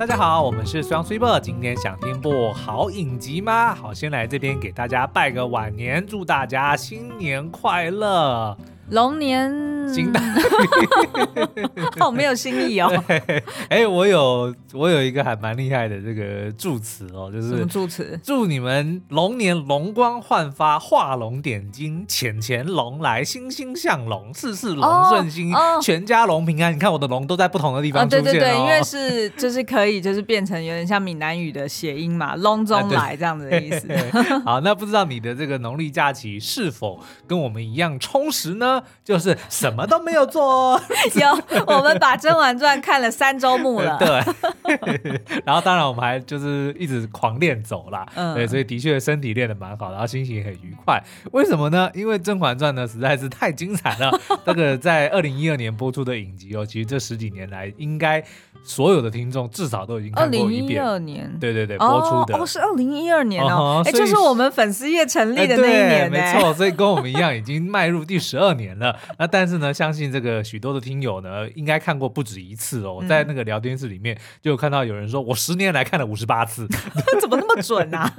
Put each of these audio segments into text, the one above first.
大家好，我们是双 super，今天想听部好影集吗？好，先来这边给大家拜个晚年，祝大家新年快乐。龙年行大运，好没有新意哦。哎、欸，我有我有一个还蛮厉害的这个祝词哦，就是什么祝词？祝你们龙年龙光焕发，画龙点睛，钱钱龙来，欣欣向荣，事事龙顺心，哦哦、全家龙平安。你看我的龙都在不同的地方出现、哦、对对对，因为是就是可以就是变成有点像闽南语的谐音嘛，龙中来这样子的意思。好，那不知道你的这个农历假期是否跟我们一样充实呢？就是什么都没有做，有我们把《甄嬛传》看了三周目了，对，然后当然我们还就是一直狂练走啦，嗯，对，所以的确身体练得蛮好，然后心情也很愉快。为什么呢？因为《甄嬛传》呢实在是太精彩了。这个在二零一二年播出的影集哦，其实这十几年来应该。所有的听众至少都已经看过一遍。二零一二年，对对对，播出的哦，是二零一二年哦，哎，就是我们粉丝页成立的那一年，没错，所以跟我们一样，已经迈入第十二年了。那但是呢，相信这个许多的听友呢，应该看过不止一次哦。在那个聊天室里面，就有看到有人说，我十年来看了五十八次，怎么那么准啊？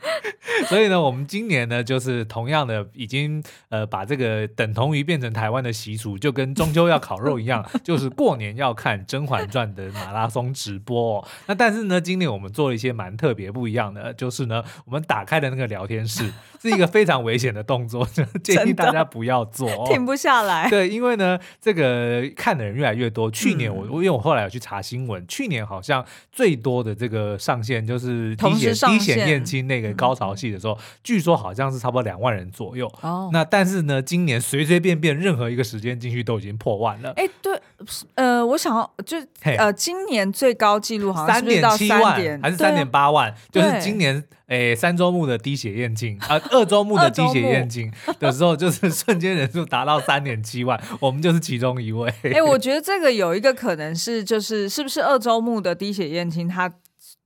所以呢，我们今年呢，就是同样的，已经呃把这个等同于变成台湾的习俗，就跟中秋要烤肉一样，就是过年要看《甄嬛传》的马拉松直播哦，那但是呢，今年我们做了一些蛮特别不一样的，就是呢，我们打开的那个聊天室 是一个非常危险的动作，就 建议大家不要做哦，停不下来。对，因为呢，这个看的人越来越多。去年我，因为我后来有去查新闻，去年好像最多的这个上线就是滴血滴血验亲那个高潮戏的时候，据说好像是差不多两万人左右。哦，那但是呢，今年随随便便任何一个时间进去都已经破万了。哎，对，呃，我想要就呃今。年最高纪录好像是三点七万还是三点八万？就是今年诶三周目的滴血验亲啊，二周目的滴血验亲 的时候，就是瞬间人数达到三点七万，我们就是其中一位。哎，我觉得这个有一个可能是，就是是不是二周目的滴血验亲它。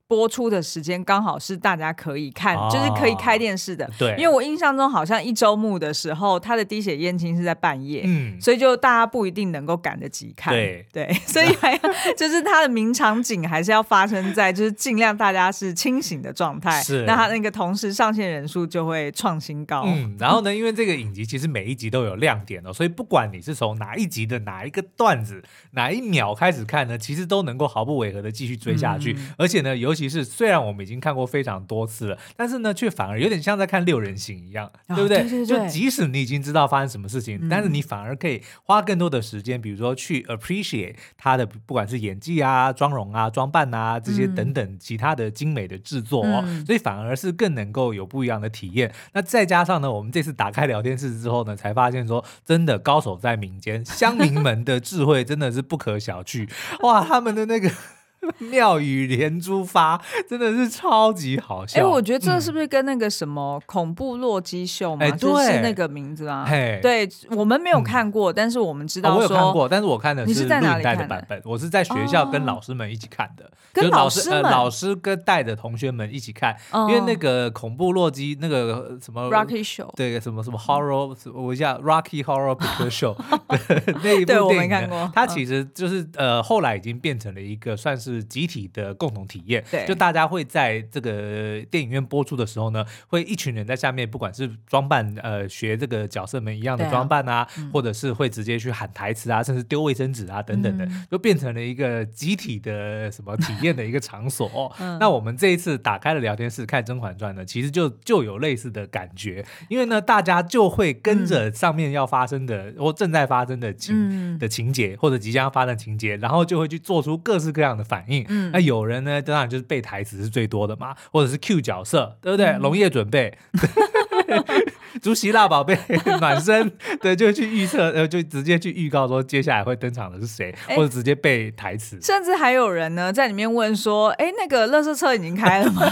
播出的时间刚好是大家可以看，哦、就是可以开电视的。对，因为我印象中好像一周目的时候，他的滴血验亲是在半夜，嗯，所以就大家不一定能够赶得及看。对。对，所以还要就是他的名场景还是要发生在就是尽量大家是清醒的状态，是。那他那个同时上线人数就会创新高。嗯，然后呢，因为这个影集其实每一集都有亮点哦，所以不管你是从哪一集的哪一个段子哪一秒开始看呢，其实都能够毫不违和的继续追下去，嗯、而且呢，尤其是虽然我们已经看过非常多次了，但是呢，却反而有点像在看六人行一样，哦、对不对？对对对，就即使你已经知道发生什么事情，嗯、但是你反而可以花更多的时间，比如说去 appreciate 他的不管是演技啊、妆容啊、装扮啊这些等等其他的精美的制作哦，嗯、所以反而是更能够有不一样的体验。那再加上呢，我们这次打开聊天室之后呢，才发现说，真的高手在民间，乡民们的智慧真的是不可小觑 哇！他们的那个。妙语连珠发，真的是超级好笑。哎、欸，我觉得这是不是跟那个什么恐怖洛基秀嘛？哎、欸，对，是那个名字啊。嘿对，我们没有看过，嗯、但是我们知道、哦。我有看过，但是我看的是录影带的版本。我是在学校跟老师们一起看的，哦、跟老师呃老师跟带的同学们一起看。哦、因为那个恐怖洛基那个什么 Rocky Show，对，什么什么 Horror，、嗯、我一下 Rocky Horror Picture Show 那一部电影呢，它其实就是呃后来已经变成了一个算是。集体的共同体验，对，就大家会在这个电影院播出的时候呢，会一群人在下面，不管是装扮呃学这个角色们一样的装扮啊，啊嗯、或者是会直接去喊台词啊，甚至丢卫生纸啊等等的，嗯、就变成了一个集体的什么体验的一个场所。哦嗯、那我们这一次打开了聊天室看《甄嬛传》呢，其实就就有类似的感觉，因为呢，大家就会跟着上面要发生的、嗯、或正在发生的情、嗯、的情节，或者即将发生的情节，然后就会去做出各式各样的反应。嗯，那有人呢，当然就是背台词是最多的嘛，或者是 Q 角色，对不对？龙夜准备。竹席辣宝贝 暖身，对，就去预测，呃，就直接去预告说接下来会登场的是谁，欸、或者直接背台词。甚至还有人呢在里面问说：“哎、欸，那个乐色车已经开了吗？”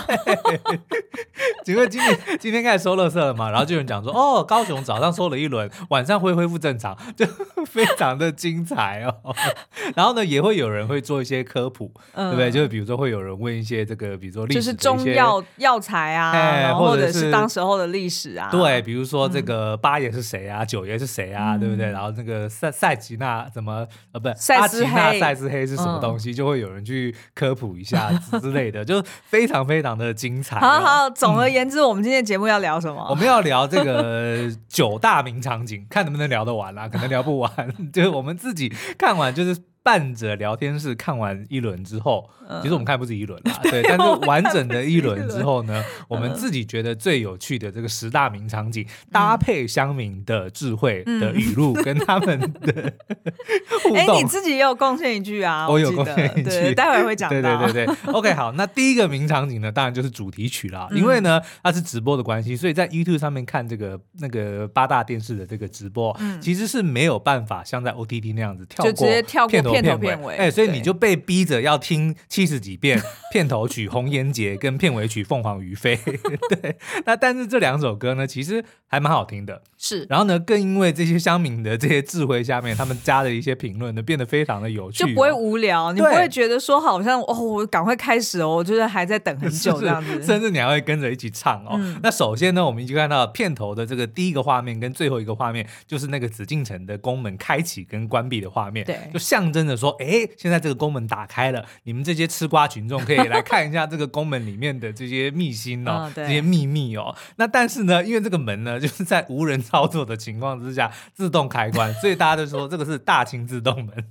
请问今天今天开始收乐色了吗？然后就有人讲说：“哦，高雄早上收了一轮，晚上会恢复正常，就非常的精彩哦。”然后呢，也会有人会做一些科普，嗯、对不对？就是比如说会有人问一些这个，比如说历史，就是中药药材啊，欸、或者是当时候的历史啊，对。比如说这个八爷是谁啊，九爷是谁啊，对不对？然后那个赛赛吉娜怎么呃，不是阿吉娜赛斯黑是什么东西，就会有人去科普一下之类的，就非常非常的精彩。好好，总而言之，我们今天节目要聊什么？我们要聊这个九大名场景，看能不能聊得完啦，可能聊不完，就是我们自己看完就是。伴着聊天室看完一轮之后，其实我们看不止一轮啦，对，但是完整的一轮之后呢，我们自己觉得最有趣的这个十大名场景，搭配乡民的智慧的语录 跟他们的互动。哎，你自己也有贡献一句啊，我有贡献一句，待会会讲到。对对对对，OK，好，那第一个名场景呢，当然就是主题曲啦，因为呢它是直播的关系，所以在 YouTube 上面看这个那个八大电视的这个直播，其实是没有办法像在 OTT 那样子跳过片头。片头片尾，哎、欸，所以你就被逼着要听七十几遍 片头曲《红颜劫》跟片尾曲《凤凰于飞》。对，那但是这两首歌呢，其实还蛮好听的。是，然后呢，更因为这些乡民的这些智慧下面，他们加的一些评论呢，变得非常的有趣，就不会无聊，你不会觉得说好像哦，我赶快开始哦，我就是还在等很久这样子，甚至你还会跟着一起唱哦。嗯、那首先呢，我们已经看到片头的这个第一个画面跟最后一个画面，就是那个紫禁城的宫门开启跟关闭的画面，对，就象征着说，哎，现在这个宫门打开了，你们这些吃瓜群众可以来看一下这个宫门里面的这些秘辛哦，嗯、这些秘密哦。那但是呢，因为这个门呢，就是在无人操作的情况。之下自动开关，所以大家都说这个是大清自动门。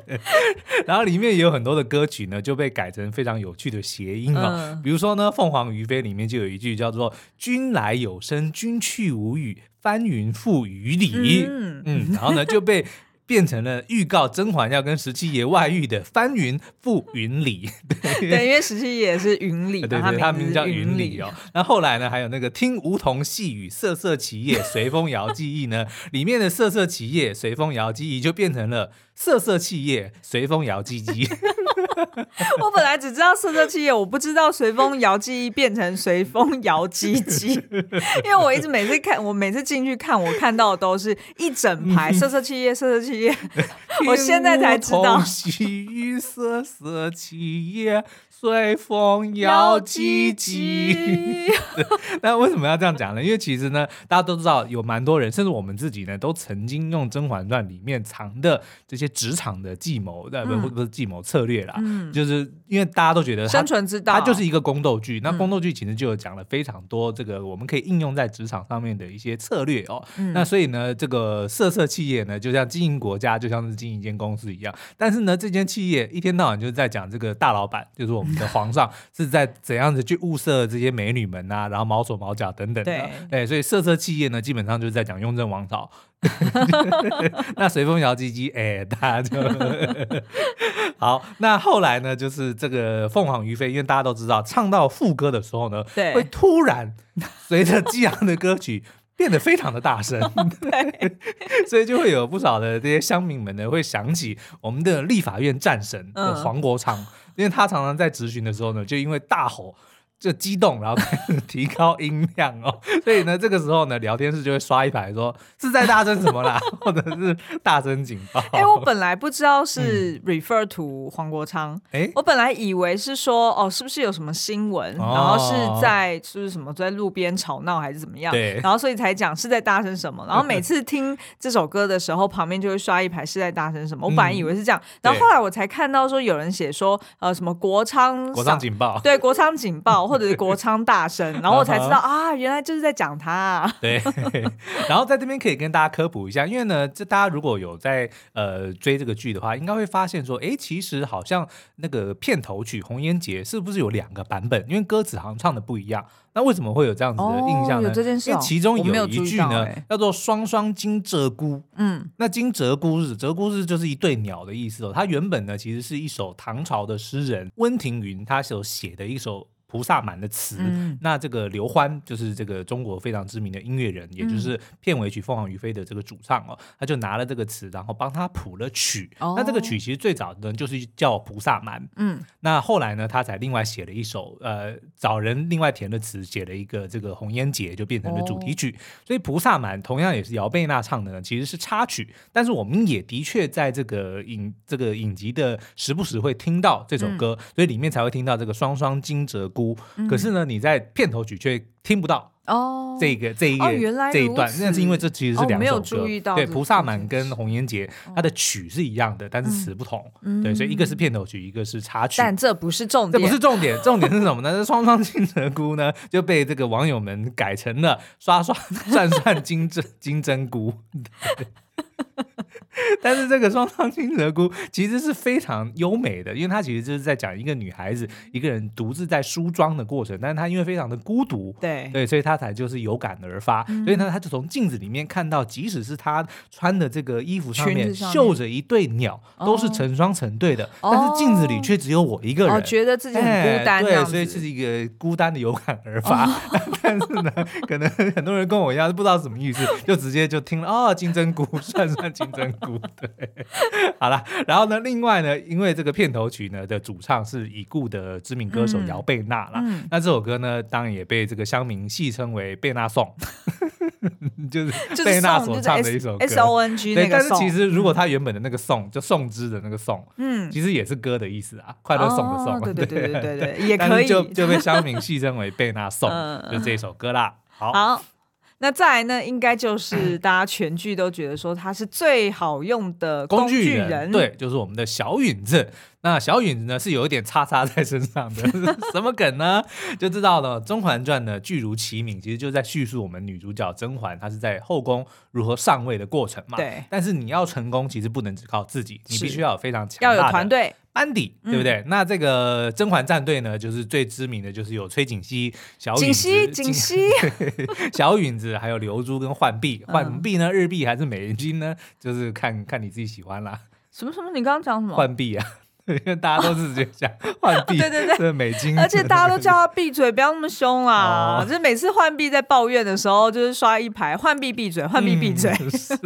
然后里面也有很多的歌曲呢，就被改成非常有趣的谐音啊，嗯、比如说呢，《凤凰于飞》里面就有一句叫做“君来有声，君去无语，翻云覆雨里”，嗯，嗯，然后呢就被。变成了预告甄嬛要跟十七爷外遇的翻云覆云里，对，对，因为十七爷是云里，对，他名叫云里哦。那后来呢，还有那个听梧桐细雨，瑟瑟其叶，随风摇记忆呢，里面的瑟瑟其叶，随风摇记忆就变成了瑟瑟气叶，随风摇唧唧。我本来只知道瑟瑟气叶，我不知道随风摇记忆变成随风摇唧唧，因为我一直每次看，我每次进去看，我看到的都是一整排瑟瑟气叶，瑟瑟气叶。我现在才知道。细语瑟瑟气叶，随风摇唧唧。那为什么要这样讲呢？因为其实呢，大家都知道，有蛮多人，甚至我们自己呢，都曾经用《甄嬛传》里面藏的这些职场的计谋，呃，不不是计谋策略啦，嗯，就是因为大家都觉得生存之道，它就是一个宫斗剧。那宫斗剧其实就有讲了非常多这个我们可以应用在职场上面的一些策略哦。那所以呢，这个色色企业呢，就像经营国家，就像是经营一间公司一样。但是呢，这间企业一天到晚就是在讲这个大老板，就是我们的皇上是在怎样子去物色这些美女们啊，然后毛手毛脚等等的。对，对，所以色色企业呢，基本上就是在讲雍正王朝。那随风摇唧唧，哎，大家就 好。那后来呢，就是这个凤凰于飞，因为大家都知道，唱到副歌的时候呢，对会突然随着激昂的歌曲。变得非常的大声，对，所以就会有不少的这些乡民们呢，会想起我们的立法院战神的黄国昌，嗯、因为他常常在质询的时候呢，就因为大吼。就激动，然后开始提高音量哦，所以呢，这个时候呢，聊天室就会刷一排说是在大声什么啦，或者是大声警报。哎、欸，我本来不知道是 refer to 黄国昌，哎、嗯，我本来以为是说哦，是不是有什么新闻，哦、然后是在是不是什么在路边吵闹还是怎么样？对，然后所以才讲是在大声什么。然后 每次听这首歌的时候，旁边就会刷一排是在大声什么。我本来以为是这样，嗯、然后后来我才看到说有人写说呃什么国昌国昌警报，对，国昌警报。或者是国 昌大神，然后我才知道啊，原来就是在讲他啊。对，然后在这边可以跟大家科普一下，因为呢，这大家如果有在呃追这个剧的话，应该会发现说，哎，其实好像那个片头曲《红颜劫》是不是有两个版本？因为歌词好像唱的不一样。那为什么会有这样子的印象呢？哦、有这件事、哦、因为其中有一句呢，叫做“双双金鹧鸪”。嗯，那金鹧鸪是鹧鸪是就是一对鸟的意思哦。它原本呢，其实是一首唐朝的诗人温庭筠他所写的一首。菩萨蛮的词，嗯、那这个刘欢就是这个中国非常知名的音乐人，嗯、也就是片尾曲《凤凰于飞》的这个主唱哦，他就拿了这个词，然后帮他谱了曲。哦、那这个曲其实最早呢就是叫《菩萨蛮》，嗯，那后来呢他才另外写了一首，呃，找人另外填的词，写了一个这个《红颜劫》，就变成了主题曲。哦、所以《菩萨蛮》同样也是姚贝娜唱的呢，其实是插曲，但是我们也的确在这个影这个影集的时不时会听到这首歌，嗯、所以里面才会听到这个双双金鷓可是呢，你在片头曲却听不到。哦，这个这一个、哦、这一段，那是因为这其实是两首歌，哦、对，菩萨蛮跟红颜劫，它的曲是一样的，但是词不同，嗯、对，所以一个是片头曲，一个是插曲，但这不是重点，这不是重点，重点是什么呢？这双双金针菇呢 就被这个网友们改成了刷刷 涮涮金针金针菇。但是这个双双金针菇其实是非常优美的，因为它其实就是在讲一个女孩子一个人独自在梳妆的过程，但是她因为非常的孤独，对。对，所以她才就是有感而发，嗯、所以呢，她就从镜子里面看到，即使是她穿的这个衣服上面绣着一对鸟，都是成双成对的，哦、但是镜子里却只有我一个人，哦、觉得自己很孤单，对，所以是一个孤单的有感而发。哦、但是呢，可能很多人跟我一样不知道什么意思，就直接就听了哦，金针菇，涮涮金针菇。对，好了，然后呢，另外呢，因为这个片头曲呢的主唱是已故的知名歌手姚贝娜啦，嗯嗯、那这首歌呢，当然也被这个乡民戏称为贝娜颂，就是贝娜所唱的一首歌。S, S O N G 那但是其实如果他原本的那个颂，就颂之的那个颂，嗯，其实也是歌的意思啊，快乐颂的颂，对对对对对对，也可以，就就被乡民戏称为贝娜颂，嗯、就这首歌啦。好。好那再来呢，应该就是大家全剧都觉得说他是最好用的工具人，具人对，就是我们的小允子。那小允子呢是有一点叉叉在身上的，什么梗呢？就知道了，《甄嬛传》呢，剧如其名，其实就在叙述我们女主角甄嬛她是在后宫如何上位的过程嘛。对。但是你要成功，其实不能只靠自己，你必须要有非常强大的要有团队班底，对不对？嗯、那这个甄嬛战队呢，就是最知名的就是有崔槿汐、小允子、槿汐、小允子，还有流珠跟浣碧。浣碧呢，日币还是美金呢？就是看看你自己喜欢啦。什么什么？你刚刚讲什么？浣碧啊。因为大家都是直接讲换币，对 对对，美金，而且大家都叫他闭嘴，不要那么凶啊！就是每次换币在抱怨的时候，就是刷一排换币闭嘴，换币闭嘴。是，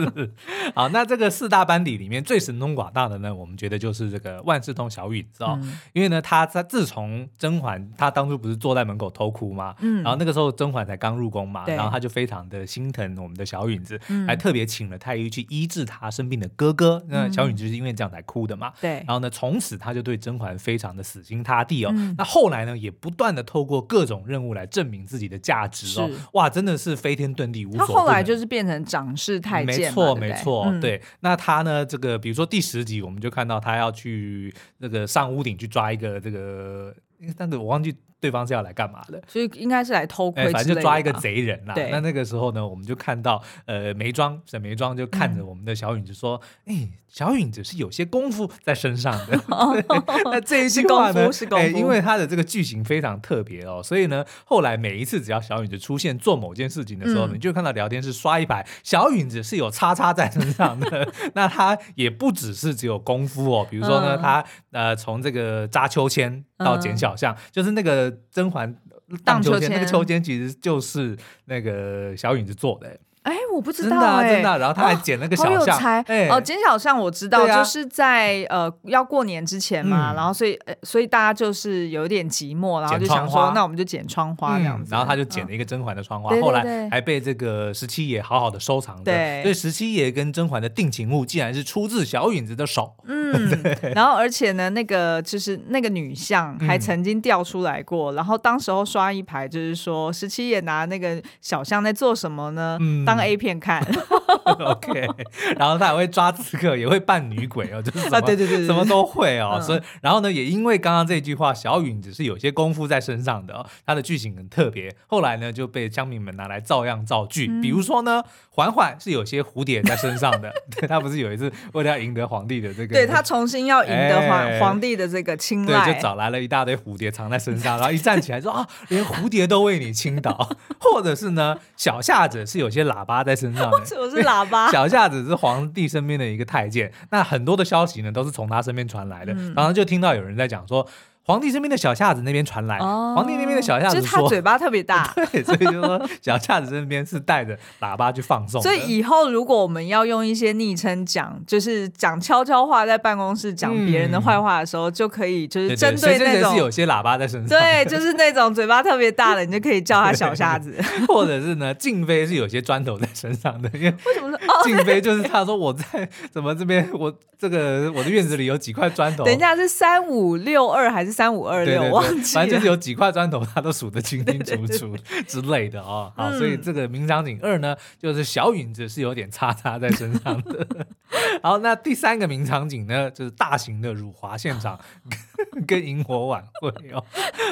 好，那这个四大班底里面最神通广大的呢，我们觉得就是这个万事通小允，知道？因为呢，他在自从甄嬛，他当初不是坐在门口偷哭吗？嗯，然后那个时候甄嬛才刚入宫嘛，然后他就非常的心疼我们的小允子，还特别请了太医去医治他生病的哥哥。那小允就是因为这样才哭的嘛。对，然后呢，从此。他就对甄嬛非常的死心塌地哦。嗯、那后来呢，也不断的透过各种任务来证明自己的价值哦。哇，真的是飞天遁地无所。他后来就是变成掌事太监，没错没错。嗯、对，那他呢，这个比如说第十集，我们就看到他要去那个上屋顶去抓一个这个，那个我忘记。对方是要来干嘛的？所以应该是来偷窥，反正就抓一个贼人啦。对那那个时候呢，我们就看到呃，眉庄沈眉庄就看着我们的小允子说：“哎、小允子是有些功夫在身上的。”那这一句话呢，是功夫，因为他的这个剧情非常特别哦，所以呢，后来每一次只要小允子出现做某件事情的时候，嗯、你就看到聊天室刷一排，小允子是有叉叉在身上的。那他也不只是只有功夫哦，比如说呢，他呃从这个扎秋千到捡小象，嗯、就是那个。甄嬛荡秋千，那个秋千其实就是那个小允子做的。哎，我不知道哎，真的，然后他还剪那个小象，哦，剪小象我知道，就是在呃要过年之前嘛，然后所以所以大家就是有点寂寞，然后就想说，那我们就剪窗花这样子，然后他就剪了一个甄嬛的窗花，后来还被这个十七爷好好的收藏着。对，所以十七爷跟甄嬛的定情物竟然是出自小允子的手。嗯，然后而且呢，那个就是那个女相还曾经调出来过，然后当时候刷一排，就是说十七也拿那个小象在做什么呢？嗯。当 A 片看，OK，然后他还会抓刺客，也会扮女鬼哦，就是什么，对对对，什么都会哦。所以，然后呢，也因为刚刚这句话，小允只是有些功夫在身上的哦，他的剧情很特别。后来呢，就被乡民们拿来照样造句。比如说呢，缓缓是有些蝴蝶在身上的，对，他不是有一次为了要赢得皇帝的这个，对，他重新要赢得皇皇帝的这个青睐，对，就找来了一大堆蝴蝶藏在身上，然后一站起来说 啊，连蝴蝶都为你倾倒。或者是呢，小夏子是有些喇叭在身上的，什么是喇叭？小夏子是皇帝身边的一个太监，那很多的消息呢都是从他身边传来的，嗯、然后就听到有人在讲说。皇帝身边的小夏子那边传来，皇帝那边的小夏子说，就是他嘴巴特别大，对，所以就说小夏子身边是带着喇叭去放送。所以以后如果我们要用一些昵称讲，就是讲悄悄话，在办公室讲别人的坏话的时候，就可以就是针对那种是有些喇叭在身上，对，就是那种嘴巴特别大的，你就可以叫他小夏子，或者是呢，静妃是有些砖头在身上的，因为为什么说静妃就是他说我在怎么这边我这个我的院子里有几块砖头，等一下是三五六二还是？三五二六，忘记反正就是有几块砖头，他都数得清清楚楚 之类的哦。好，所以这个名场景二呢，就是小允子是有点叉叉在身上的。好，那第三个名场景呢，就是大型的辱华现场 跟萤火晚会哦。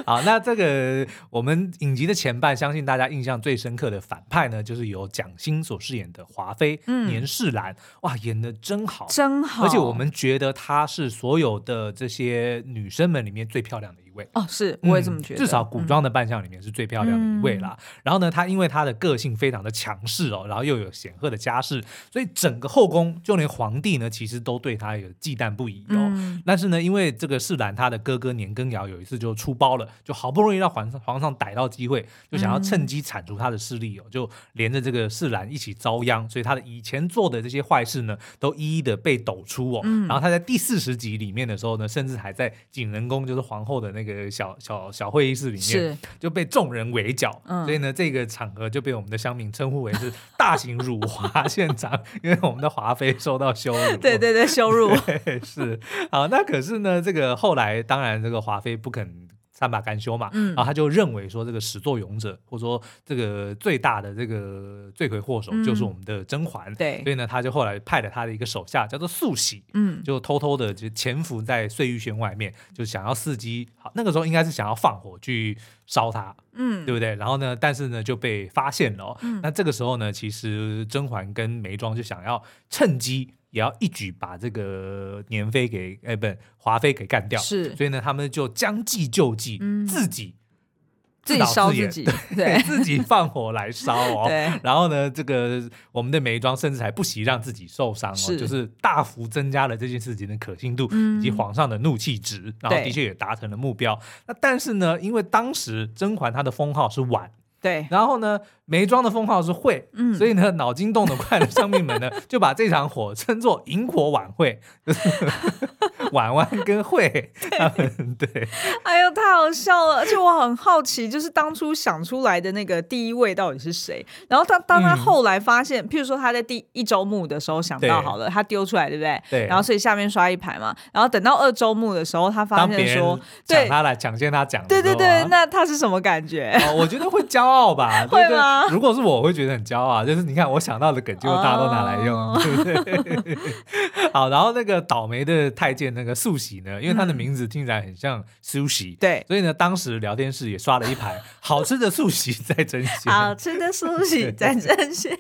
好，那这个我们影集的前半，相信大家印象最深刻的反派呢，就是由蒋欣所饰演的华妃、嗯、年世兰，哇，演的真好，真好，而且我们觉得她是所有的这些女生们里面最漂亮的一。哦，是，我也这么觉得。至少古装的扮相里面是最漂亮的一位啦。嗯、然后呢，她因为她的个性非常的强势哦，然后又有显赫的家世，所以整个后宫就连皇帝呢，其实都对她有忌惮不已哦。嗯、但是呢，因为这个世兰她的哥哥年羹尧有一次就出包了，就好不容易让皇上皇上逮到机会，就想要趁机铲除他的势力哦，就连着这个世兰一起遭殃。所以他的以前做的这些坏事呢，都一一的被抖出哦。嗯、然后他在第四十集里面的时候呢，甚至还在景仁宫，就是皇后的那个小小。小会议室里面就被众人围剿，嗯、所以呢，这个场合就被我们的乡民称呼为是 大型辱华现场，因为我们的华妃受到羞辱。对对对，羞辱 是。好，那可是呢，这个后来当然这个华妃不肯。善罢甘休嘛，嗯，然后他就认为说，这个始作俑者，或者说这个最大的这个罪魁祸首就是我们的甄嬛，对，所以呢，他就后来派了他的一个手下叫做素喜，嗯，就偷偷的就潜伏在碎玉轩外面，就想要伺机，好，那个时候应该是想要放火去烧他，嗯，对不对？然后呢，但是呢就被发现了，嗯，那这个时候呢，其实甄嬛跟眉庄就想要趁机。也要一举把这个年妃给哎，不，华妃给干掉。是，所以呢，他们就将计就计，嗯、自己自己烧自己，对，自己放火来烧哦。对然后呢，这个我们的眉庄甚至还不惜让自己受伤哦，是就是大幅增加了这件事情的可信度、嗯、以及皇上的怒气值。然后的确也达成了目标。那但是呢，因为当时甄嬛她的封号是婉。对，然后呢，眉庄的封号是会，嗯，所以呢，脑筋动得快的乡民们呢，就把这场火称作萤火晚会，婉婉跟慧，对，对哎呦，太好笑了，而且我很好奇，就是当初想出来的那个第一位到底是谁？然后他当他后来发现，嗯、譬如说他在第一周目的时候想到好了，他丢出来，对不对？对，然后所以下面刷一排嘛，然后等到二周目的时候，他发现说，抢他来抢先他讲，对对对，那他是什么感觉？哦，我觉得会骄傲。吧，会吗？如果是我，我会觉得很骄傲。就是你看，我想到的梗，结果大家都拿来用，哦、对不对？好，然后那个倒霉的太监那个素喜呢，因为他的名字听起来很像 sushi，对，所以呢，当时聊天室也刷了一排好吃的素喜在争先，好吃的素喜在争先。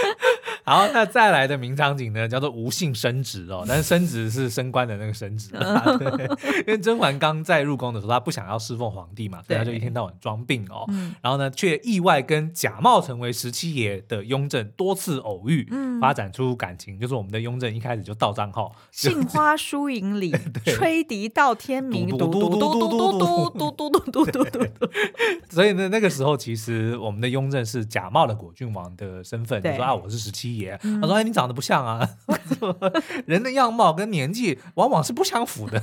好，那再来的名场景呢，叫做无性升职哦，但是升职是升官的那个升职啊，对，因为甄嬛刚在入宫的时候，她不想要侍奉皇帝嘛，所以她就一天到晚装病哦，对然后呢，却意外跟假冒成为十七爷的雍正多次偶遇，嗯、发展出感情，就是我们的雍正一开始就到账号，杏花疏影里，吹笛到天明，嘟嘟嘟嘟嘟嘟嘟嘟嘟嘟嘟嘟，所以呢，那个时候其实我们的雍正是假冒了果郡王的身份，就说啊，我是十七爷，他说哎，你长得不像啊，人的样貌跟年纪往往是不相符的。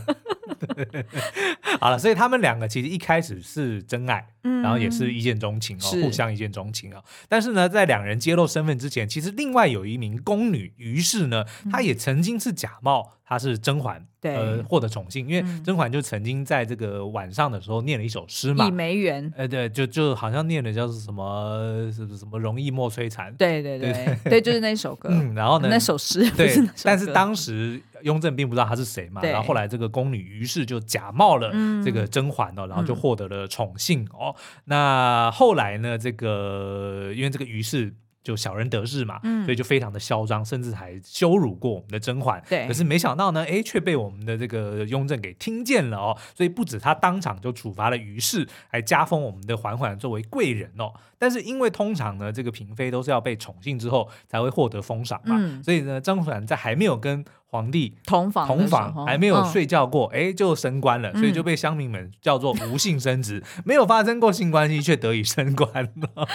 好了，所以他们两个其实一开始是真爱，嗯。然后也是一见钟情哦，互相一见钟情哦。但是呢，在两人揭露身份之前，其实另外有一名宫女于是呢，她也曾经是假冒。她是甄嬛，对。呃，获得宠幸，因为甄嬛就曾经在这个晚上的时候念了一首诗嘛，倚梅园，呃，对，就就好像念的叫做什么，什么什么容易莫摧残，对对对对，对，就是那首歌，嗯，然后呢，那首诗，对，但是当时雍正并不知道他是谁嘛，然后后来这个宫女于是就假冒了这个甄嬛哦，然后就获得了宠幸哦，那后来呢，这个因为这个于是。就小人得志嘛，嗯、所以就非常的嚣张，甚至还羞辱过我们的甄嬛。对，可是没想到呢，哎，却被我们的这个雍正给听见了哦。所以不止他当场就处罚了于氏，还加封我们的嬛嬛作为贵人哦。但是因为通常呢，这个嫔妃都是要被宠幸之后才会获得封赏嘛，嗯、所以呢，甄嬛在还没有跟皇帝同房同房，还没有睡觉过，哎、嗯，就升官了，所以就被乡民们叫做无性生殖，嗯、没有发生过性关系却得以升官了。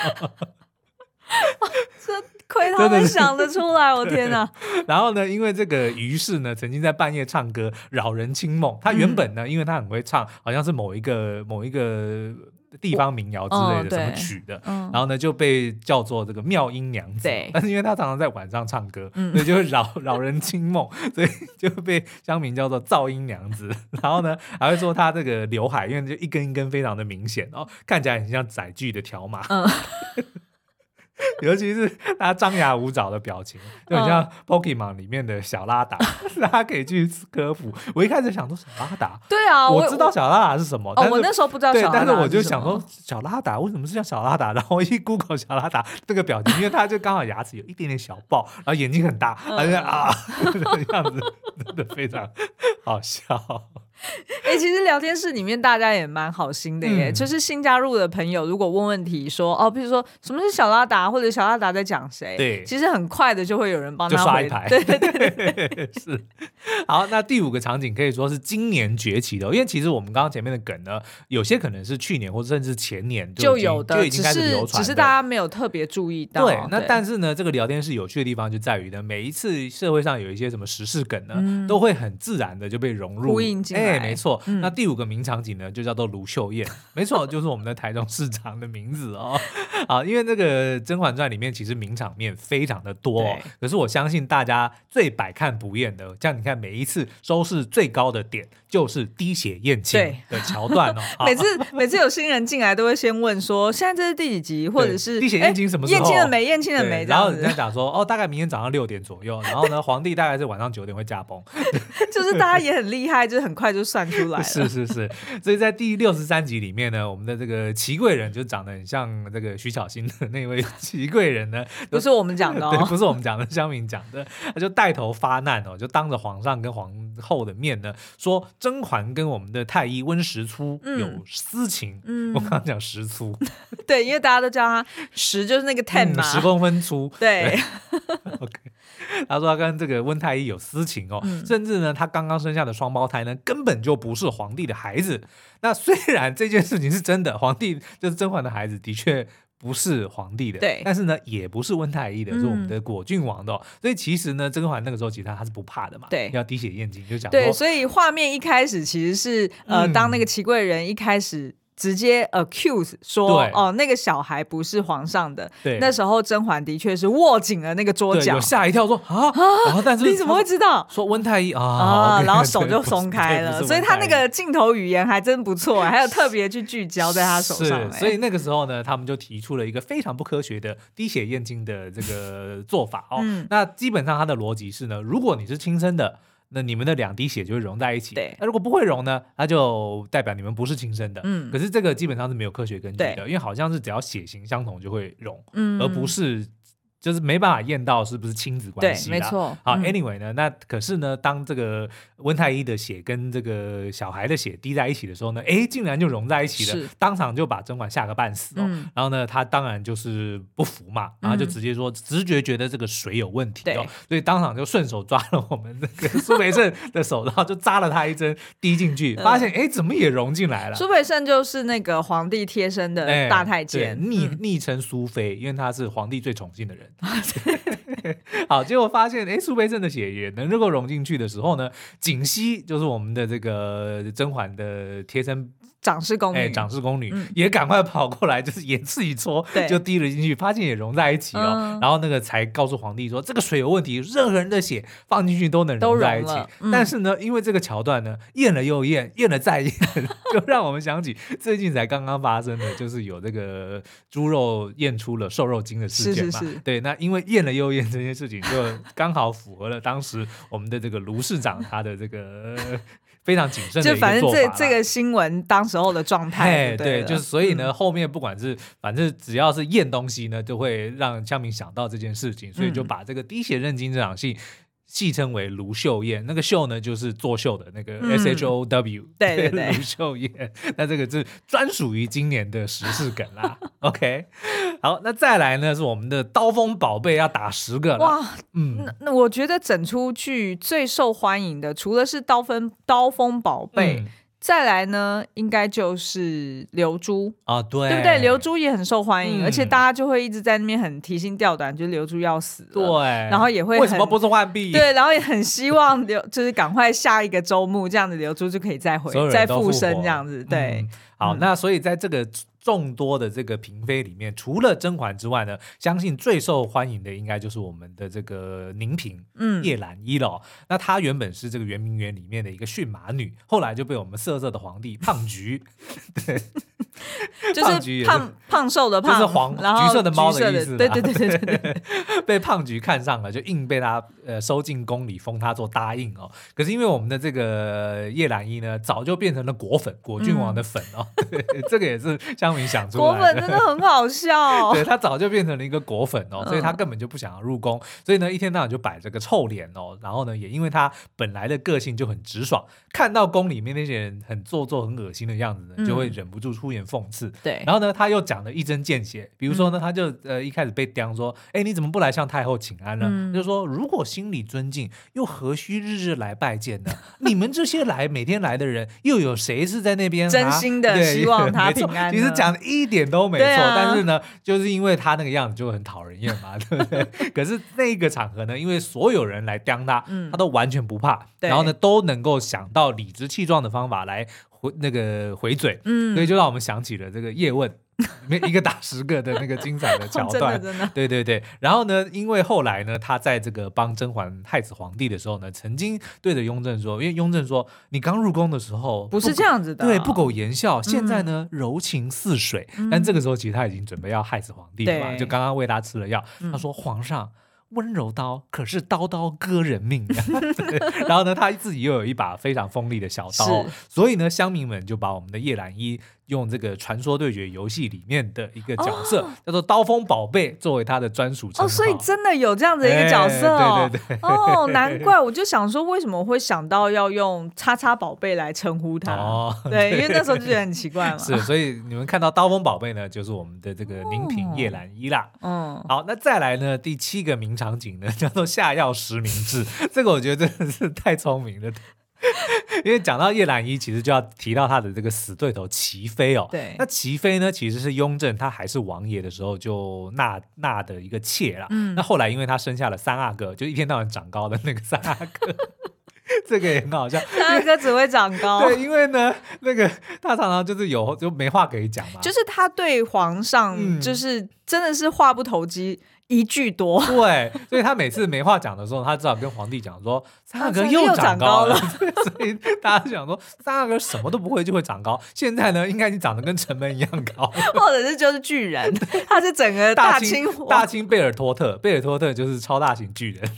这亏他们想得出来，我天哪！然后呢，因为这个于氏呢，曾经在半夜唱歌扰人清梦。他原本呢，因为他很会唱，好像是某一个某一个地方民谣之类的什么曲的，然后呢就被叫做这个妙音娘子。但是因为他常常在晚上唱歌，所以就会扰扰人清梦，所以就被乡民叫做噪音娘子。然后呢还会说他这个刘海，因为就一根一根非常的明显，然后看起来很像载具的条码。尤其是他张牙舞爪的表情，就很像 Pokemon 里面的小拉达，大家可以去科普。我一开始想说小拉达，对啊，我知道小拉达是什么。哦，我那时候不知道小拉达，但是我就想说小拉达为什么是叫小拉达？然后一 Google 小拉达这个表情，因为他就刚好牙齿有一点点小爆，然后眼睛很大，而且啊 这个样子，真的非常好笑。哎、欸，其实聊天室里面大家也蛮好心的耶，嗯、就是新加入的朋友，如果问问题说哦，比如说什么是小拉达，或者小拉达在讲谁，对，其实很快的就会有人帮他刷一排，对对对，是。好，那第五个场景可以说是今年崛起的，因为其实我们刚刚前面的梗呢，有些可能是去年或者甚至前年就，就有的，就已经开始流传，只是大家没有特别注意到。对，那但是呢，这个聊天室有趣的地方就在于呢，每一次社会上有一些什么时事梗呢，嗯、都会很自然的就被融入，呼应进来。哎，没错。嗯那第五个名场景呢，就叫做卢秀燕，没错，就是我们的台中市长的名字哦。啊，因为那个《甄嬛传》里面其实名场面非常的多，哦，可是我相信大家最百看不厌的，像你看每一次收视最高的点就是滴血验亲的桥段哦。每次每次有新人进来都会先问说，现在这是第几集，或者是滴血验亲什么时候？验亲了没？验亲了没？然后人家讲说，哦，大概明天早上六点左右。然后呢，皇帝大概是晚上九点会驾崩。就是大家也很厉害，就是很快就算出来了。是是是。所以在第六十三集里面呢，我们的这个齐贵人就长得很像这个徐小新的那位齐贵人呢，不是我们讲的哦，对，不是我们讲的，乡民讲的，他就带头发难哦，就当着皇上跟皇后的面呢，说甄嬛跟我们的太医温实初有私情。嗯，我刚刚讲实初，对，因为大家都叫他实，就是那个 ten 嘛，十公分粗，对。OK，他说他跟这个温太医有私情哦，嗯、甚至呢，他刚刚生下的双胞胎呢，根本就不是皇帝的孩子。那虽然这件事情是真的，皇帝就是甄嬛的孩子，的确不是皇帝的，对。但是呢，也不是温太医的，是我们的果郡王的、哦。嗯、所以其实呢，甄嬛那个时候其实他是不怕的嘛，对，要滴血验亲就讲。对，所以画面一开始其实是呃，嗯、当那个祺贵人一开始。直接 accuse 说哦，那个小孩不是皇上的。对，那时候甄嬛的确是握紧了那个桌角，吓一跳说啊啊！但是你怎么会知道？说温太医啊啊，然后手就松开了，所以他那个镜头语言还真不错，还有特别去聚焦在他手上。所以那个时候呢，他们就提出了一个非常不科学的滴血验亲的这个做法哦。嗯、那基本上他的逻辑是呢，如果你是亲生的。那你们的两滴血就会融在一起。对，那如果不会融呢？那就代表你们不是亲生的。嗯，可是这个基本上是没有科学根据的，因为好像是只要血型相同就会融，嗯，而不是。就是没办法验到是不是亲子关系，没错。好，anyway 呢，那可是呢，当这个温太医的血跟这个小孩的血滴在一起的时候呢，哎，竟然就融在一起了，当场就把针管吓个半死哦。然后呢，他当然就是不服嘛，然后就直接说直觉觉得这个水有问题哦，所以当场就顺手抓了我们这个 苏培盛的手，然后就扎了他一针，滴进去，发现哎，怎么也融进来了。苏培盛就是那个皇帝贴身的大太监，昵昵称苏妃，因为他是皇帝最宠幸的人。好，结果发现，哎，苏培盛的血也能够融进去的时候呢，锦汐就是我们的这个甄嬛的贴身。长侍宫女，哎，长侍宫女也赶快跑过来，就是也自己搓，就滴了进去，发现也融在一起哦。然后那个才告诉皇帝说，这个水有问题，任何人的血放进去都能融在一起。但是呢，因为这个桥段呢，验了又验，验了再验，就让我们想起最近才刚刚发生的，就是有这个猪肉验出了瘦肉精的事件嘛。对，那因为验了又验这件事情，就刚好符合了当时我们的这个卢市长他的这个。非常谨慎的一个做法，就反正这这个新闻当时候的状态，对，就是所以呢，嗯、后面不管是反正只要是验东西呢，就会让乡民想到这件事情，所以就把这个滴血认亲这场戏。戏称为卢秀燕，那个秀呢就是作秀的那个 S H O W，、嗯、对对 对，卢秀燕。那这个是专属于今年的时事梗啦。OK，好，那再来呢是我们的刀锋宝贝要打十个了。哇，嗯，那那我觉得整出剧最受欢迎的，除了是刀锋刀锋宝贝。嗯再来呢，应该就是流珠啊，对，对不对？流珠也很受欢迎，嗯、而且大家就会一直在那边很提心吊胆，就是流珠要死了，对，然后也会为什么不是浣碧？对，然后也很希望流，就是赶快下一个周末，这样子流珠就可以再回再复生这样子，对。嗯、好，那所以在这个。众多的这个嫔妃里面，除了甄嬛之外呢，相信最受欢迎的应该就是我们的这个宁嫔，嗯，叶澜依了。那她原本是这个圆明园里面的一个驯马女，后来就被我们色色的皇帝胖菊，对，就是胖胖瘦的胖，就是黄橘色的猫的意思，对对对对对对，被胖橘看上了，就硬被他呃收进宫里，封他做答应哦。可是因为我们的这个叶澜依呢，早就变成了果粉，果郡王的粉哦，对，这个也是香明想出来的。果粉真的很好笑，对，他早就变成了一个果粉哦，所以他根本就不想要入宫，所以呢，一天到晚就摆着个臭脸哦。然后呢，也因为他本来的个性就很直爽，看到宫里面那些人很做作、很恶心的样子呢，就会忍不住出言讽刺。对，然后呢，他又讲的一针见血，比如说呢，他就呃一开始被刁说，哎，你怎么不来向太后请安呢？就说如果心里尊敬，又何须日日来拜见呢？你们这些来每天来的人，又有谁是在那边真心的希望 他平安？其实讲的一点都没错，但是呢，就是因为他那个样子就很讨人厌嘛，对不对？可是那个场合呢，因为所有人来刁他，他都完全不怕，然后呢，都能够想到理直气壮的方法来回那个回嘴，所以就让我们想起了这个叶问。一个打十个的那个精彩的桥段，真的真的，对对对。然后呢，因为后来呢，他在这个帮甄嬛害死皇帝的时候呢，曾经对着雍正说，因为雍正说你刚入宫的时候不是这样子的，对，不苟言笑。现在呢，柔情似水。但这个时候其实他已经准备要害死皇帝了嘛，就刚刚喂他吃了药。他说皇上。温柔刀可是刀刀割人命 呀，然后呢，他自己又有一把非常锋利的小刀，所以呢，乡民们就把我们的叶澜依用这个传说对决游戏里面的一个角色叫做刀锋宝贝作为他的专属称号。哦，所以真的有这样的一个角色哦，对对对。哦，难怪我就想说，为什么会想到要用叉叉宝贝来称呼他？哦，对，因为那时候就觉得很奇怪嘛。是，所以你们看到刀锋宝贝呢，就是我们的这个宁嫔叶澜依啦。嗯，好，那再来呢，第七个名。场景呢，叫做下药实名制，这个我觉得真的是太聪明了。因为讲到叶澜依，其实就要提到他的这个死对头齐妃哦。对，那齐妃呢，其实是雍正他还是王爷的时候就纳纳的一个妾啦。嗯，那后来因为他生下了三阿哥，就一天到晚长高的那个三阿哥。这个也很好笑，三阿哥只会长高。对，因为呢，那个他常常就是有就没话可以讲嘛。就是他对皇上，就是真的是话不投机，一句多。嗯、对，所以他每次没话讲的时候，他只好跟皇帝讲说：“三阿哥又长高了。” 所以大家想说，三阿哥什么都不会就会长高。现在呢，应该已经长得跟城门一样高，或者是就是巨人，他是整个大清大清贝尔托特，贝尔托特就是超大型巨人。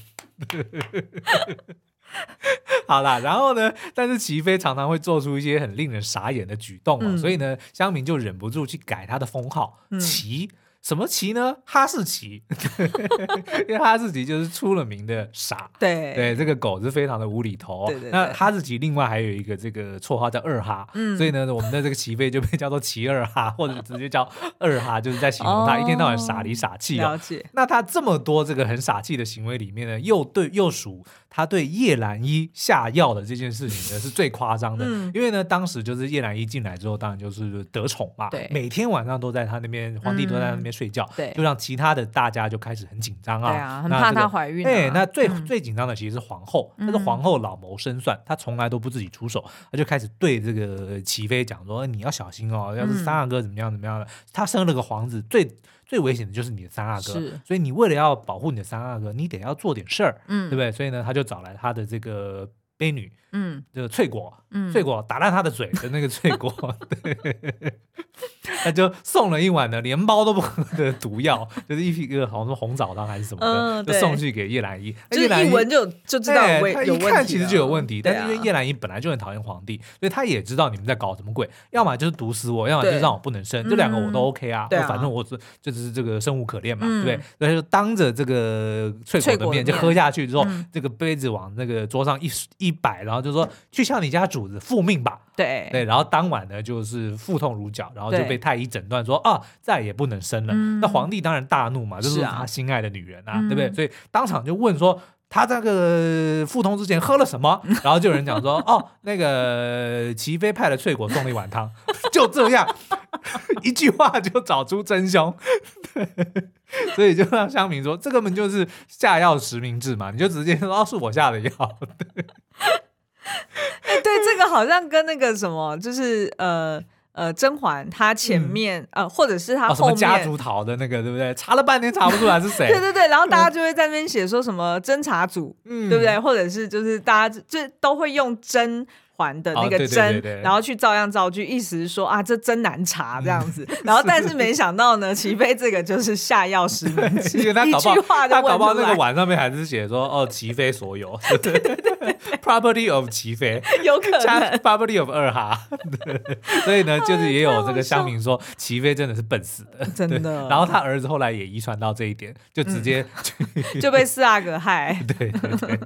好啦，然后呢？但是齐妃常常会做出一些很令人傻眼的举动，嗯、所以呢，乡民就忍不住去改他的封号，齐、嗯。什么奇呢？哈士奇，因为哈士奇就是出了名的傻。对对，这个狗是非常的无厘头。对对对，那哈士奇另外还有一个这个绰号叫二哈，嗯，所以呢，我们的这个齐妃就被叫做齐二哈，或者直接叫二哈，就是在形容他一天到晚傻里傻气，哦。了解。那他这么多这个很傻气的行为里面呢，又对又属他对叶澜依下药的这件事情呢是最夸张的。嗯，因为呢，当时就是叶澜依进来之后，当然就是得宠嘛，对，每天晚上都在他那边，皇帝都在那边。睡觉，对，就让其他的大家就开始很紧张啊，对啊，很怕她怀孕。哎，那最最紧张的其实是皇后，但是皇后老谋深算，她从来都不自己出手，她就开始对这个齐妃讲说：“你要小心哦，要是三阿哥怎么样怎么样的，她生了个皇子，最最危险的就是你的三阿哥，所以你为了要保护你的三阿哥，你得要做点事儿，嗯，对不对？所以呢，他就找来他的这个。”婢女，嗯，这个翠果，嗯，翠果打烂他的嘴的那个翠果，对，他就送了一碗的连包都不喝的毒药，就是一个好像是红枣汤还是什么的，就送去给叶澜依。叶澜依一闻就就知道有问题，一看其实就有问题。但是因为叶澜依本来就很讨厌皇帝，所以他也知道你们在搞什么鬼，要么就是毒死我，要么就是让我不能生，这两个我都 OK 啊，反正我是就是这个生无可恋嘛，对不对？所以就当着这个翠果的面就喝下去之后，这个杯子往那个桌上一一。摆，然后就说去向你家主子复命吧。对对，然后当晚呢，就是腹痛如绞，然后就被太医诊断说啊，再也不能生了。那皇帝当然大怒嘛，就是他心爱的女人啊，对不对？所以当场就问说，他这个腹痛之前喝了什么？然后就有人讲说，哦，那个齐妃派了翠果送了一碗汤，就这样 一句话就找出真凶。所以就让乡民说，这根本就是下药实名制嘛，你就直接说，哦，是我下的药。对，哎，对，这个好像跟那个什么，就是呃呃，甄嬛她前面、嗯、呃，或者是她后面、哦、家族逃的那个，对不对？查了半天查不出来是谁。对对对，然后大家就会在那边写说什么侦查组，嗯，对不对？或者是就是大家就都会用甄。环的那个针，然后去照样造句，意思是说啊，这真难查这样子。然后，但是没想到呢，齐飞这个就是下药师门，因为他搞不好他搞不好那个碗上面还是写说哦，齐飞所有，对对对，property of 齐飞，有可能 property of 二哈。所以呢，就是也有这个乡民说，齐飞真的是笨死的，真的。然后他儿子后来也遗传到这一点，就直接就被四阿哥害。对对对。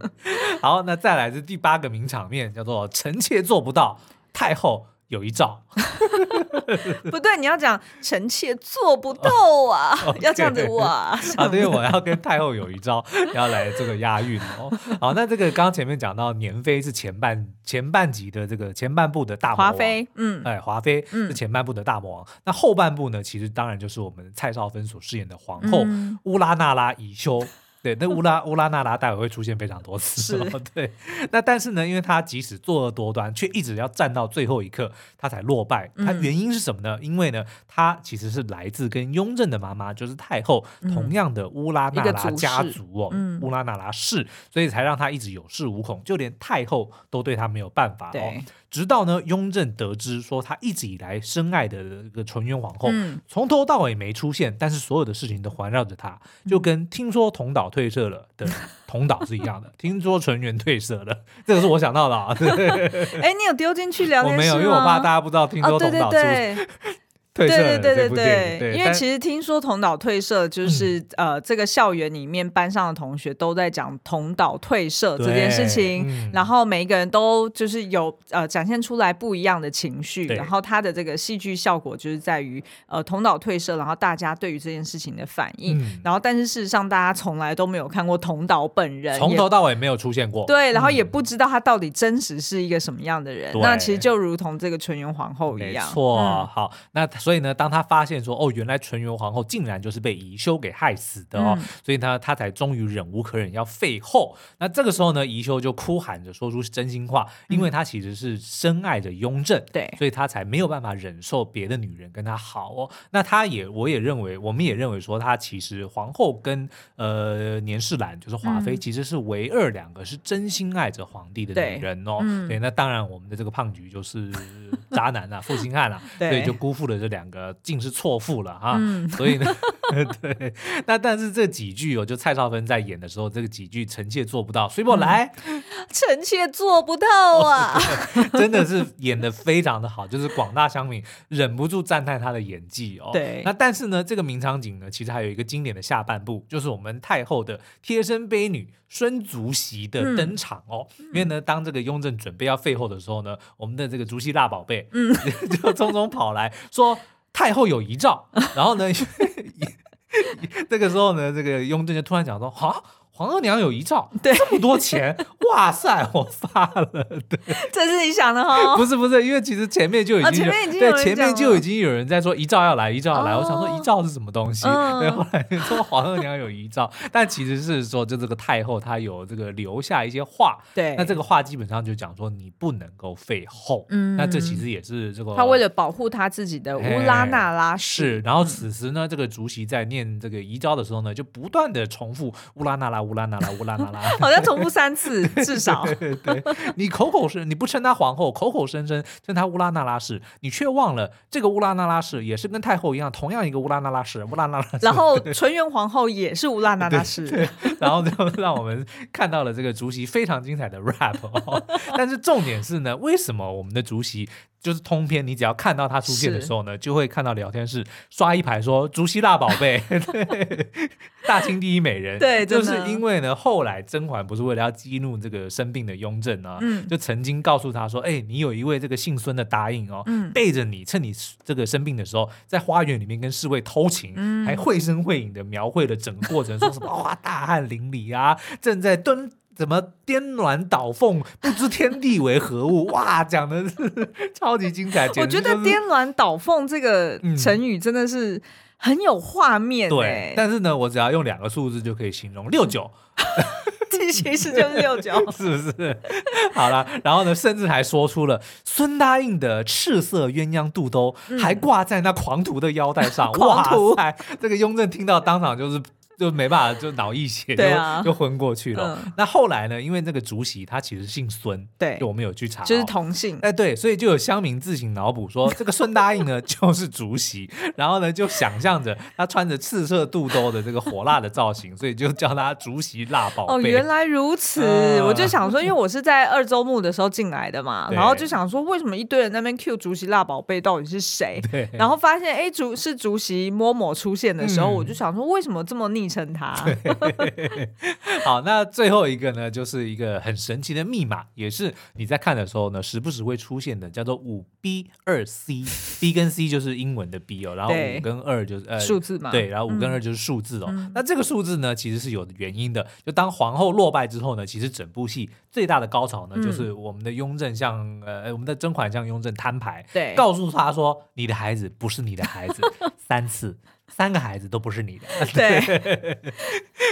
好，那再来是第八个名场面，叫做臣妾做不到，太后有一诏。不对，你要讲臣妾做不到啊，哦、要这样子哇。啊，对，我要跟太后有一招，要来这个押韵哦。好，那这个刚刚前面讲到年妃是前半前半集的这个前半部的大魔王，华妃，嗯，哎，华妃是前半部的大魔王。嗯、那后半部呢，其实当然就是我们蔡少芬所饰演的皇后、嗯、乌拉那拉宜修。对，那乌拉 乌拉那拉待会会出现非常多次。是，对。那但是呢，因为他即使作恶多端，却一直要战到最后一刻，他才落败。他原因是什么呢？嗯、因为呢，他其实是来自跟雍正的妈妈，就是太后同样的乌拉那拉家族哦，嗯、乌拉那拉氏，所以才让他一直有恃无恐，就连太后都对他没有办法哦。直到呢，雍正得知说他一直以来深爱的这个纯元皇后，嗯、从头到尾没出现，但是所有的事情都环绕着他，就跟听说同岛退色了的 同岛是一样的。听说纯元退色了，这个是我想到的啊。哎，你有丢进去聊天室吗？我没有，因为我怕大家不知道。听说同岛是不是？哦，对对对对对对对对，因为其实听说同岛退社就是、嗯、呃，这个校园里面班上的同学都在讲同岛退社这件事情，嗯、然后每一个人都就是有呃展现出来不一样的情绪，然后他的这个戏剧效果就是在于呃同岛退社，然后大家对于这件事情的反应，嗯、然后但是事实上大家从来都没有看过同岛本人，从头到尾没有出现过，对，然后也不知道他到底真实是一个什么样的人，嗯、那其实就如同这个纯元皇后一样，没错，嗯、好那。所以呢，当他发现说，哦，原来纯元皇后竟然就是被宜修给害死的哦，嗯、所以呢，他才终于忍无可忍要废后。那这个时候呢，宜修就哭喊着说出真心话，因为他其实是深爱着雍正，对、嗯，所以他才没有办法忍受别的女人跟他好哦。那他也，我也认为，我们也认为说，他其实皇后跟呃年世兰就是华妃，其实是唯二两个是真心爱着皇帝的女人哦。对，那当然我们的这个胖菊就是渣男啊，负心汉啊，对所以就辜负了这。两个竟是错付了哈，嗯、所以呢，对，那但是这几句哦，就蔡少芬在演的时候，这个几句臣妾做不到，随我来，臣妾做不到啊，哦、真的是演的非常的好，就是广大乡民忍不住赞叹他的演技哦。对，那但是呢，这个名场景呢，其实还有一个经典的下半部，就是我们太后的贴身婢女孙竹席的登场哦。嗯、因为呢，当这个雍正准备要废后的时候呢，我们的这个竹席大宝贝，嗯，就匆匆跑来说。太后有遗诏，然后呢，这个时候呢，这个雍正就突然讲说：“哈。”皇额娘有遗诏，对，这么多钱，哇塞，我发了，对，这是你想的哈？不是不是，因为其实前面就已经，前面已经对，前面就已经有人在说遗诏要来，遗诏要来。我想说遗诏是什么东西？对，后来说皇额娘有遗诏，但其实是说就这个太后她有这个留下一些话，对，那这个话基本上就讲说你不能够废后，嗯，那这其实也是这个他为了保护他自己的乌拉那拉氏，是然后此时呢，这个主席在念这个遗诏的时候呢，就不断的重复乌拉那拉。乌拉那拉，乌拉那拉，好像重复三次 至少。对，对，对，你口口声，你不称她皇后，口口声声称她乌拉那拉氏，你却忘了这个乌拉那拉氏也是跟太后一样，同样一个乌拉那拉氏，乌拉那拉。然后纯元皇后也是乌拉那拉氏，然后就让我们看到了这个竹席非常精彩的 rap 哦。但是重点是呢，为什么我们的竹息？就是通篇，你只要看到他出现的时候呢，就会看到聊天室刷一排说“竹息大宝贝”，对，大清第一美人。对，就是因为呢，后来甄嬛不是为了要激怒这个生病的雍正啊，嗯，就曾经告诉他说：“哎、欸，你有一位这个姓孙的答应哦，嗯、背着你，趁你这个生病的时候，在花园里面跟侍卫偷情，嗯、还绘声绘影的描绘了整个过程，说什么哇，大汗淋漓啊，正在蹲。”怎么颠鸾倒凤，不知天地为何物？哇，讲的是 超级精彩。我觉得“颠鸾倒凤”这个成语真的是很有画面。对，但是呢，我只要用两个数字就可以形容：六九。其实就是六九，是不是？好了，然后呢，甚至还说出了孙答应的赤色鸳鸯肚兜，嗯、还挂在那狂徒的腰带上。狂徒，哇塞！这个雍正听到当场就是。就没办法，就脑溢血，就、啊、就昏过去了。嗯、那后来呢？因为那个竹席他其实姓孙，对，就我们有去查，就是同姓。哎，对，所以就有乡民自行脑补说，这个孙答应呢 就是竹席，然后呢就想象着他穿着赤色肚兜的这个火辣的造型，所以就叫他竹席辣宝贝。哦，原来如此，呃、我就想说，因为我是在二周目的时候进来的嘛，然后就想说，为什么一堆人那边 Q 竹席辣宝贝到底是谁？对，然后发现哎，竹是竹席摸摸出现的时候，嗯、我就想说，为什么这么昵称他？好，那最后一个呢，就是一个很神奇的密码，也是你在看的时候呢，时不时会出现的，叫做五 B 二 C，B 跟 C 就是英文的 B 哦，然后五跟二就是呃数字嘛，对，然后五跟二就是数字哦。嗯、那这个数字呢，其实是有原因的。就当皇后落败之后呢，其实整部戏最大的高潮呢，就是我们的雍正向呃我们的甄嬛向雍正摊牌，对，告诉他说你的孩子不是你的孩子三次。三个孩子都不是你的，对。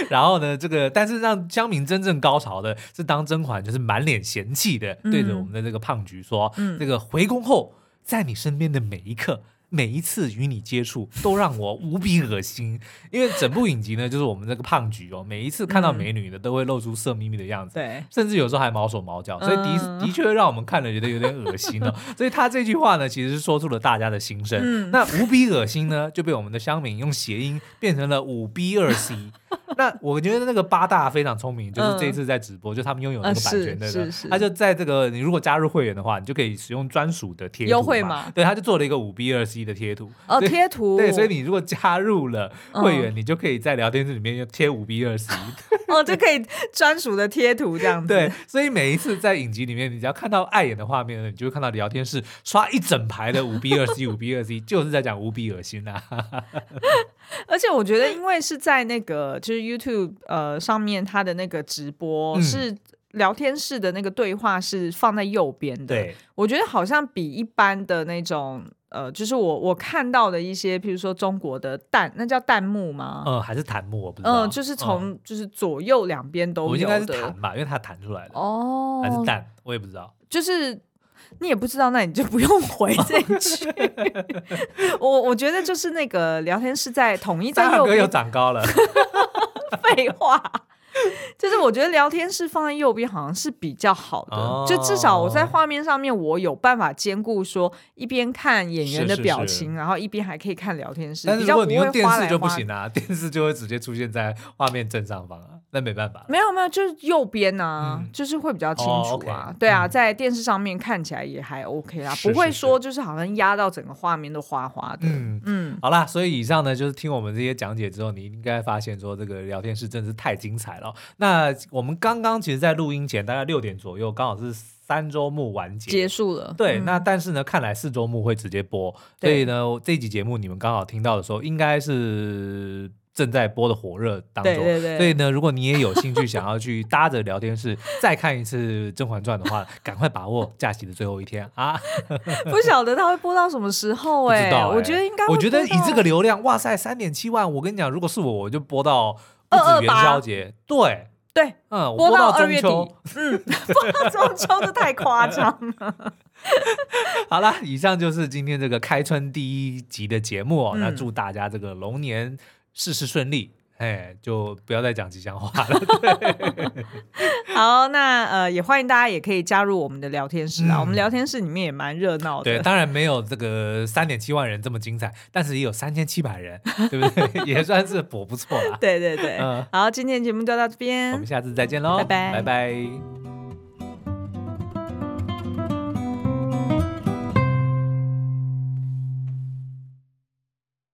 然后呢，这个但是让江明真正高潮的是，当甄嬛就是满脸嫌弃的对着我们的这个胖菊说：“嗯、这个回宫后，在你身边的每一刻。”每一次与你接触都让我无比恶心，因为整部影集呢，就是我们这个胖菊哦，每一次看到美女呢，都会露出色眯眯的样子，对，甚至有时候还毛手毛脚，所以的的确会让我们看了觉得有点恶心哦。所以他这句话呢，其实是说出了大家的心声。那无比恶心呢，就被我们的乡民用谐音变成了五 B 二 C。那我觉得那个八大非常聪明，就是这一次在直播，就他们拥有那个版权的人，他就在这个你如果加入会员的话，你就可以使用专属的贴图优惠嘛，对，他就做了一个五 B 二 C 的贴图哦，贴图对，所以你如果加入了会员，你就可以在聊天室里面用贴五 B 二 C 哦，就可以专属的贴图这样子。对，所以每一次在影集里面，你只要看到碍眼的画面呢，你就会看到聊天室刷一整排的五 B 二 C 五 B 二 C，就是在讲无比恶心啊。而且我觉得，因为是在那个就是 YouTube 呃上面，它的那个直播是聊天室的那个对话是放在右边的。对，我觉得好像比一般的那种呃，就是我我看到的一些，譬如说中国的弹，那叫弹幕吗？呃，还是弹幕？我不知道。嗯，就是从就是左右两边都有的。应该是弹吧，因为它弹出来的。哦，还是弹？我也不知道。就是。你也不知道，那你就不用 回这一句。我我觉得就是那个聊天室在统一在右边又长高了。废话。就是我觉得聊天室放在右边好像是比较好的，哦、就至少我在画面上面我有办法兼顾说一边看演员的表情，是是是然后一边还可以看聊天室。但是如果你用电视就不行啊，电视就会直接出现在画面正上方啊，那没办法。没有没有，就是右边啊，嗯、就是会比较清楚啊。哦 okay、对啊，在电视上面看起来也还 OK 啦，是是是不会说就是好像压到整个画面都花花的。嗯嗯，嗯好啦，所以以上呢就是听我们这些讲解之后，你应该发现说这个聊天室真的是太精彩了。那我们刚刚其实，在录音前大概六点左右，刚好是三周目完结结束了。对，嗯、那但是呢，看来四周目会直接播，所以呢，这集节目你们刚好听到的时候，应该是正在播的火热当中。对对对。所以呢，如果你也有兴趣想要去搭着聊天室再看一次《甄嬛传》的话，赶快把握假期的最后一天啊！不晓得他会播到什么时候哎、欸？欸、我觉得应该，我觉得以这个流量，哇塞，三点七万，我跟你讲，如果是我，我就播到不止元宵节，对。对，嗯，播到二月底，嗯，播到中秋就太夸张了。好了，以上就是今天这个开春第一集的节目哦。嗯、那祝大家这个龙年事事顺利。哎，就不要再讲吉祥话了。好，那呃，也欢迎大家也可以加入我们的聊天室啊。嗯、我们聊天室里面也蛮热闹的。对，当然没有这个三点七万人这么精彩，但是也有三千七百人，对不对？也算是颇不错了。对对对，嗯，好，今天节目就到这边，我们下次再见喽，拜拜，拜拜。